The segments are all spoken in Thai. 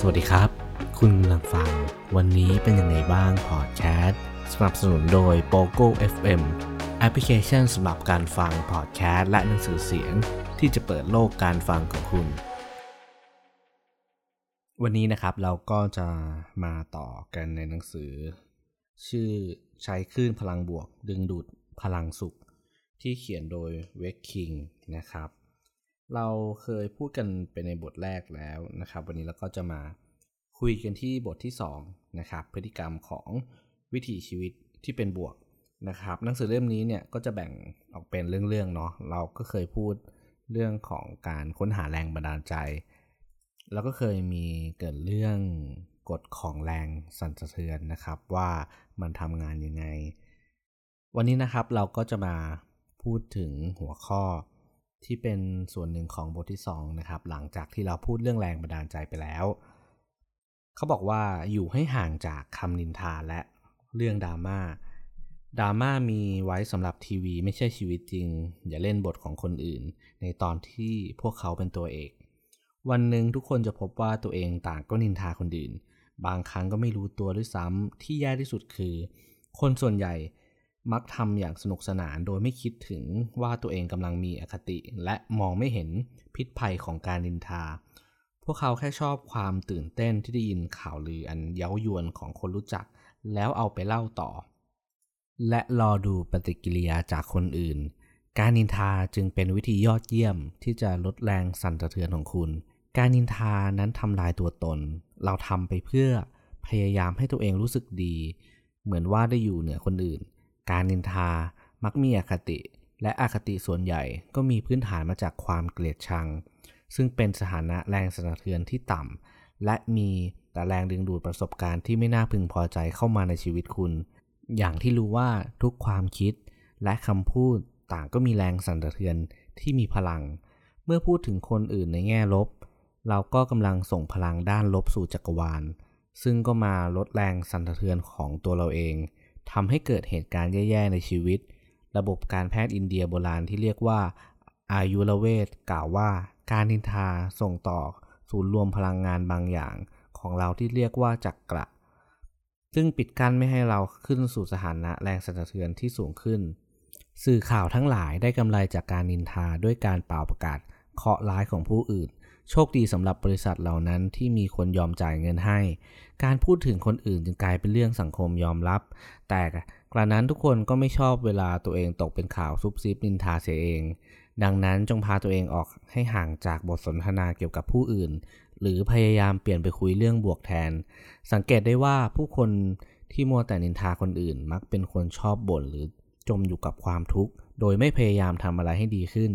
สวัสดีครับ คุณกำลังฟัง วันนี้เป็นยังไงบ้างพอดแคสต์สนับสนุนโดย POGO FM แอปพลิเคชันสำหรับการฟังพอดแคสต์และหนังสือเสียง ที่จะเปิดโลกการฟังของคุณ วันนี้นะครับเราก็จะมาต่อกันในหนังสือ ชื่อใช้คลื่นพลังบวก ดึงดูดพลังสุข ที่เขียนโดยเวกคิงนะครับ เราเคยพูดกันไปในบทแรกแล้วนะครับ วันนี้เราก็จะมาคุยกันที่บทที่2นะครับพฤติกรรมของวิถีชีวิตที่เป็นบวกนะครับ หนังสือเล่มนี้เนี่ยก็จะแบ่งออกเป็นเรื่องๆเนาะเราก็เคยพูดเรื่องของการค้นหาแรงบันดาลใจ แล้วก็เคยมีเกิดเรื่องกฎของแรงสั่นสะเทือนนะครับว่ามันทำงานยังไง วันนี้นะครับเราก็จะมาพูดถึงหัวข้อ ที่เป็นส่วนหนึ่งของบทที่2นะครับหลังจากที่เราพูดเรื่องแรงบันดาลใจไปแล้ว เขาบอกว่าอยู่ให้ห่างจากคำนินทาและเรื่องดราม่าดราม่ามีไว้สำหรับทีวีไม่ใช่ชีวิตจริง อย่าเล่นบทของคนอื่น ในตอนที่พวกเขาเป็นตัวเอก วันหนึ่งทุกคนจะพบว่าตัวเองต่างก็นินทาคนอื่น บางครั้งก็ไม่รู้ตัวด้วยซ้ำที่แย่ที่สุดคือ คนส่วนใหญ่ มักทำอย่างสนุกสนานโดยไม่คิดถึงว่าตัวเองกำลังมีอคติ และมองไม่เห็นพิษภัยของการนินทา พวกเขาแค่ชอบความตื่นเต้นที่ได้ยินข่าวลืออันเย้ายวนของคนรู้จัก แล้วเอาไปเล่าต่อ และรอดูปฏิกิริยาจากคนอื่น การนินทาจึงเป็นวิธียอดเยี่ยมที่จะลดแรงสั่นสะเทือนของคุณ การนินทานั้นทำลายตัวตน เราทำไปเพื่อพยายามให้ตัวเองรู้สึกดี เหมือนว่าได้อยู่เหนือคนอื่น การนินทามักมีอคติ และอคติส่วนใหญ่ก็มีพื้นฐานมาจากความเกลียดชัง ซึ่งเป็นสถานะแรงสั่นสะเทือนที่ต่ำและมีแต่แรงดึงดูดประสบการณ์ที่ไม่น่าพึงพอใจเข้ามาในชีวิตคุณ อย่างที่รู้ว่าทุกความคิดและคำพูดต่างก็มีแรงสั่นสะเทือนที่มีพลัง เมื่อพูดถึงคนอื่นในแง่ลบ เราก็กำลังส่งพลังด้านลบสู่จักรวาล ซึ่งก็มาลดแรงสั่นสะเทือนของตัวเราเอง ทำให้เกิดเหตุการณ์แย่ๆในชีวิต ระบบการแพทย์อินเดียโบราณที่เรียกว่า อายุรเวทกล่าวว่า การนินทาส่งต่อศูนย์รวมพลังงานบางอย่าง ของเราที่เรียกว่าจักระ ซึ่งปิดกั้นไม่ให้เราขึ้นสู่สถานะแรงสั่นสะเทือนที่สูงขึ้น สื่อข่าวทั้งหลายได้กำไรจากการนินทาด้วยการเป่าประกาศเคาะร้ายของผู้อื่น โชคดีสำหรับบริษัทเหล่านั้นที่มีคนยอมจ่ายเงินให้ การพูดถึงคนอื่นจึงกลายเป็นเรื่องสังคมยอมรับ แต่กระนั้นทุกคนก็ไม่ชอบเวลาตัวเองตกเป็นข่าวซุบซิบนินทาเสียเอง ดังนั้นจงพาตัวเองออกให้ห่างจากบทสนทนาเกี่ยวกับผู้อื่น หรือพยายามเปลี่ยนไปคุยเรื่องบวกแทน สังเกตได้ว่าผู้คนที่มัวแต่นินทาคนอื่น มักเป็นคนชอบบ่นหรือจมอยู่กับความทุกข์ โดยไม่พยายามทำอะไรให้ดีขึ้น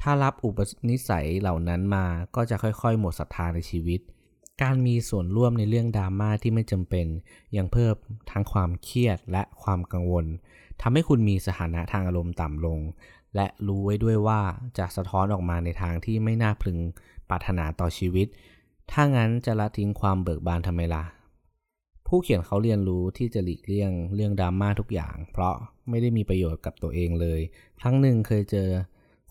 ถ้ารับอุปนิสัยเหล่านั้นมาก็จะค่อยๆ หมดศรัทธาในชีวิต การมีส่วนร่วมในเรื่องดราม่าที่ไม่จำเป็นยังเพิ่มทั้งความเครียดและความกังวลทำให้คุณมีสถานะทางอารมณ์ต่ำลง และรู้ไว้ด้วยว่าจะสะท้อนออกมาในทางที่ไม่น่าพึงปรารถนาต่อชีวิต ถ้างั้นจะละทิ้งความเบิกบานทำไมล่ะผู้เขียนเขาเรียนรู้ที่จะหลีกเลี่ยงเรื่องดราม่าทุกอย่าง เพราะไม่ได้มีประโยชน์กับตัวเองเลย ครั้งหนึ่งเคยเจอ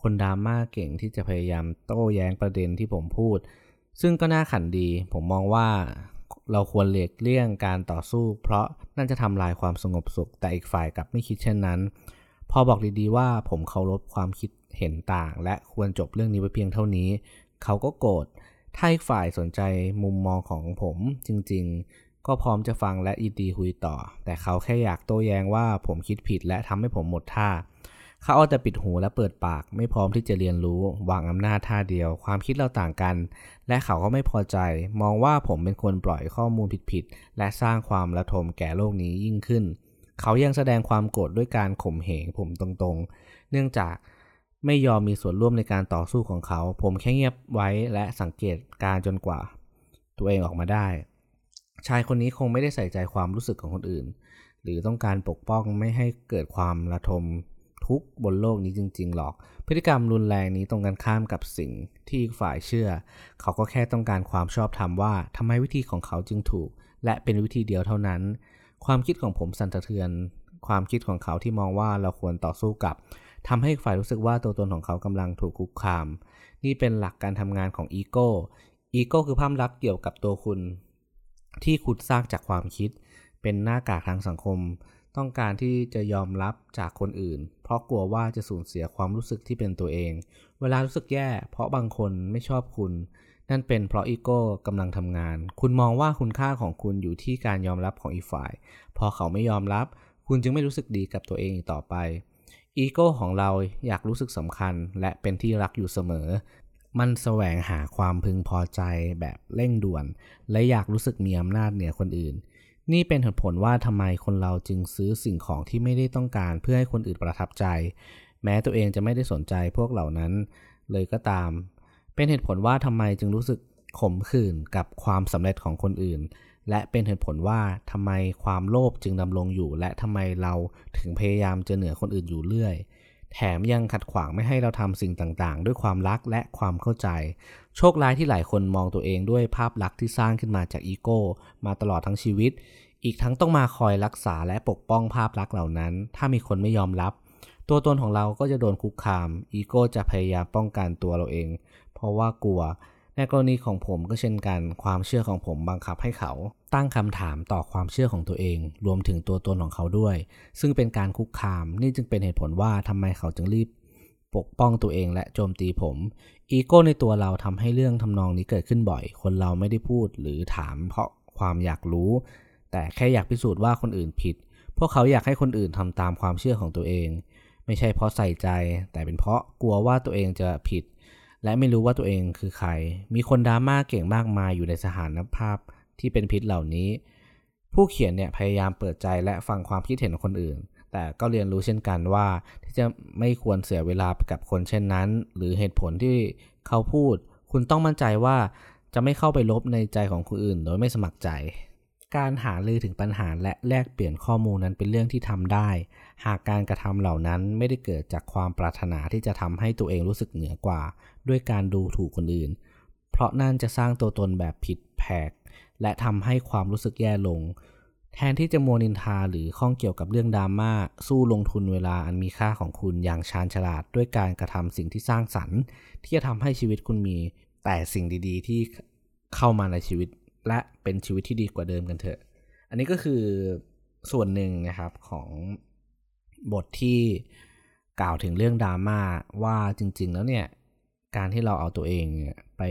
คนดราม่าเก่งที่จะพยายามโต้แย้งประเด็นที่ผมพูด ซึ่งก็น่าขันดี ผมมองว่าเราควรเลีกเลี่ยงการต่อสู้ เพราะนั่นจะทำลายความสงบสุข แต่อีกฝ่ายกลับไม่คิดเช่นนั้น พอบอกดีๆว่าผมเคารพความคิดเห็นต่าง และควรจบเรื่องนี้ไว้เพียงเท่านี้ เขาก็โกรธ ถ้าอีกฝ่ายสนใจมุมมองของผมจริงๆ ก็พร้อมจะฟังและยินดีคุยต่อ แต่เขาแค่อยากโต้แย้งว่าผมคิดผิดและทำให้ผมหมดท่า เขาเอาแต่ปิดหูและเปิดปาก ไม่พร้อมที่จะเรียนรู้วางอำนาจท่าเดียว ความคิดเราต่างกัน และเขาก็ไม่พอใจ มองว่าผมเป็นคนปล่อยข้อมูลผิดๆและสร้างความระทมแก่โลกนี้ยิ่งขึ้น เขายังแสดงความโกรธด้วยการข่มเหงผมตรงๆ เนื่องจากไม่ยอมมีส่วนร่วมในการต่อสู้ของเขา ผมแค่เงียบไว้และสังเกตการจนกว่า ตัวเองออกมาได้ ชายคนนี้คงไม่ได้ใส่ใจความรู้สึกของคนอื่น หรือต้องการปกป้องไม่ให้เกิดความระทม ทุกข์บนโลกนี้จริง ๆ หรอก พฤติกรรมรุนแรงนี้ตรงกันข้ามกับสิ่งที่อีกฝ่ายเชื่อ เขาก็แค่ต้องการความชอบธรรมว่าทำไมวิธีของเขาจึงถูก และเป็นวิธีเดียวเท่านั้น ความคิดของผมสั่นสะเทือน ความคิดของเขาที่มองว่าเราควรต่อสู้กับทำให้อีกฝ่ายรู้สึกว่าตัวตนของเขากำลังถูกคุกคาม นี่เป็นหลักการทำงานของอีโก้ อีโก้คือภาพลักษณ์เกี่ยวกับตัวคุณ ที่คุณสร้างจากความคิด เป็นหน้ากากทางสังคม ต้องการที่จะยอมรับจากคนอื่น เพราะกลัวว่าจะสูญเสียความรู้สึกที่เป็นตัวเอง เวลารู้สึกแย่ เพราะบางคนไม่ชอบคุณ นั่นเป็นเพราะอีโก้กำลังทำงาน คุณมองว่าคุณค่าของคุณอยู่ที่การยอมรับของอีกฝ่าย พอเขาไม่ยอมรับ คุณจึงไม่รู้สึกดีกับตัวเองอีกต่อไป อีโก้ของเราอยากรู้สึกสำคัญ และเป็นที่รักอยู่เสมอ มันแสวงหาความพึงพอใจแบบเร่งด่วน และอยากรู้สึกมีอำนาจเหนือคนอื่น นี่เป็นเหตุผลว่าทำไมคนเราจึงซื้อสิ่งของที่ไม่ได้ต้องการเพื่อให้คนอื่นประทับใจ แม้ตัวเองจะไม่ได้สนใจพวกเหล่านั้น เลยก็ตาม เป็นเหตุผลว่าทำไมจึงรู้สึกขมขื่นกับความสำเร็จของคนอื่น และเป็นเหตุผลว่าทำไมความโลภจึงดำรงอยู่ และทำไมเราถึงพยายามจะเหนือคนอื่นอยู่เรื่อย แถมยังขัดขวางไม่ให้เราทำสิ่งต่างๆ ด้วยความรักและความเข้าใจ โชคร้ายที่หลายคนมองตัวเองด้วยภาพลักษณ์ที่สร้างขึ้นมาจากอีโก้ มาตลอดทั้งชีวิต อีกทั้งต้องมาคอยรักษาและปกป้องภาพลักษณ์เหล่านั้น ถ้ามีคนไม่ยอมรับ ตัวตนของเราก็จะโดนคุกคาม อีโก้จะพยายามป้องกันตัวเราเอง เพราะว่ากลัว ในกรณีของผมก็เช่นกัน ความเชื่อของผมบังคับให้เขา ตั้งคำถามต่อความเชื่อของตัวเอง รวมถึงตัวตนของเขาด้วย ซึ่งเป็นการคุกคาม นี่จึงเป็นเหตุผลว่าทำไมเขาจึงรีบ ปกป้องตัวเองและโจมตีผม อีโก้ในตัวเราทำให้เรื่องทำนองนี้เกิดขึ้นบ่อย คนเราไม่ได้พูดหรือถามเพราะความอยากรู้ แต่แค่อยากพิสูจน์ว่าคนอื่นผิด พวกเขาอยากให้คนอื่นทำตามความเชื่อของตัวเอง ไม่ใช่เพราะใส่ใจ แต่เป็นเพราะกลัวว่าตัวเองจะผิด และไม่รู้ว่าตัวเองคือใคร มีคนดราม่าเก่งมากมายอยู่ในสถานภาพที่เป็นพิษเหล่านี้ ผู้เขียนเนี่ยพยายามเปิดใจและฟังความคิดเห็นของคนอื่น แต่ก็เรียนรู้เช่นกันว่า ที่จะไม่ควรเสียเวลาไปกับคนเช่นนั้น หรือเหตุผลที่เขาพูด คุณต้องมั่นใจว่าจะไม่เข้าไปลบในใจของคนอื่น โดยไม่สมัครใจ การหาลือถึงปัญหาและแลกเปลี่ยนข้อมูลนั้นเป็นเรื่องที่ทำได้ หากการกระทำเหล่านั้นไม่ได้เกิดจากความปรารถนาที่จะทำให้ตัวเองรู้สึกเหนือกว่า ด้วยการดูถูกคนอื่น เพราะนั่นจะสร้างตัวตนแบบผิดแผกและทำให้ความรู้สึกแย่ลง แทนที่จะมัวนินทาหรือข้องเกี่ยวกับเรื่องดราม่าสู้ลงทุนเวลาอันมีค่าของคุณอย่างชาญฉลาดด้วยการกระทำสิ่งที่สร้างสรรค์ ที่จะทำให้ชีวิตคุณมีแต่สิ่งดีๆ ที่เข้ามาในชีวิต และเป็นชีวิตที่ดีกว่าเดิมกันเถอะ อันนี้ก็คือส่วนหนึ่งนะครับของบทที่กล่าวถึงเรื่องดราม่าว่าจริง ๆ แล้วเนี่ยการที่เราเอาตัวเองไป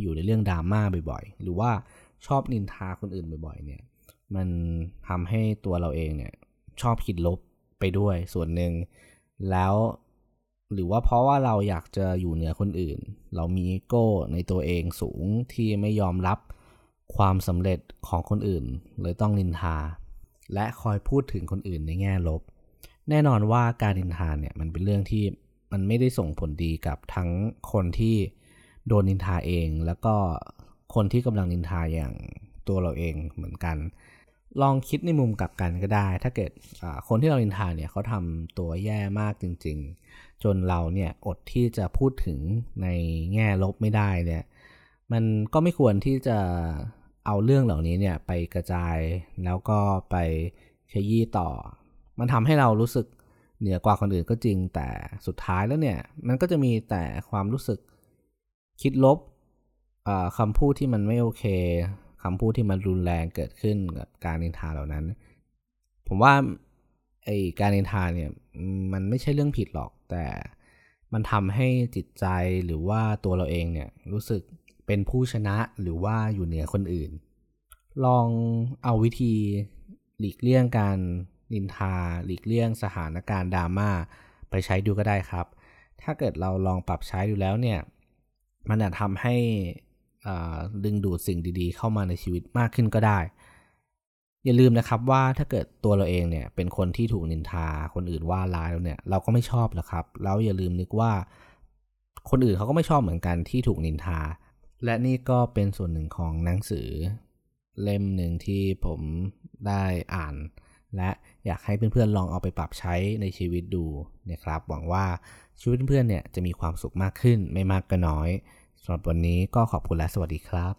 อยู่ในเรื่องดราม่าบ่อยๆ หรือว่าชอบนินทาคนอื่นบ่อยๆ เนี่ย มันทำให้ตัวเราเองเนี่ยชอบคิดลบไปด้วยส่วนหนึ่งแล้วหรือว่าเพราะว่าเราอยากจะอยู่เหนือคนอื่น เรามีอีโก้ในตัวเองสูงที่ไม่ยอมรับความสำเร็จของคนอื่น เลยต้องนินทา และคอยพูดถึงคนอื่นในแง่ลบ แน่นอนว่าการนินทาเนี่ยมันเป็นเรื่องที่มันไม่ได้ส่งผลดีกับทั้งคนที่โดนนินทาเอง แล้วก็คนที่กำลังนินทาอย่างตัวเราเองเหมือนกัน ลองคิดในมุมกลับกันก็ได้ ถ้าเกิดคนที่เรานินทาเนี่ยเขาทำตัวแย่มากจริง ๆ จนเราเนี่ยอดที่จะพูดถึงในแง่ลบไม่ได้เนี่ยมันก็ไม่ควรที่จะเอาเรื่องเหล่านี้เนี่ยไปกระจายแล้วก็ไปขยี้ต่อ มันทำให้เรารู้สึกเหนือกว่าคนอื่นก็จริง แต่สุดท้ายแล้วเนี่ยมันก็จะมีแต่ความรู้สึกคิดลบคำพูดที่มันไม่โอเค คำพูดที่มันรุนแรงเกิดขึ้นกับการนินทาเหล่านั้น ผมว่าไอการนินทาเนี่ยมันไม่ใช่เรื่องผิดหรอก แต่มันทำให้จิตใจหรือว่าตัวเราเองเนี่ยรู้สึกเป็นผู้ชนะหรือว่าอยู่เหนือคนอื่น ลองเอาวิธีหลีกเลี่ยงการนินทา หลีกเลี่ยงสถานการณ์ดราม่าไปใช้ดูก็ได้ครับ ถ้าเกิดเราลองปรับใช้ดูแล้วเนี่ย มันอาจทำให้ ดึงดูดสิ่งดีๆ เข้ามาในชีวิตมากขึ้นก็ได้ อย่าลืมนะครับว่าถ้าเกิดตัวเราเองเนี่ยเป็นคนที่ถูกนินทา คนอื่นว่าร้ายแล้วเนี่ยเราก็ไม่ชอบหรอกครับ แล้วอย่าลืมนึกว่า คนอื่นเขาก็ไม่ชอบเหมือนกันที่ถูกนินทา และนี่ก็เป็นส่วนหนึ่งของหนังสือ เล่มหนึ่งที่ผมได้อ่าน และอยากให้เพื่อนๆลองเอาไปปรับใช้ในชีวิตดูนะครับ หวังว่าชีวิตเพื่อนๆเนี่ยจะมีความสุขมากขึ้นไม่มากก็น้อย สำหรับวันนี้ก็ขอบคุณและสวัสดีครับ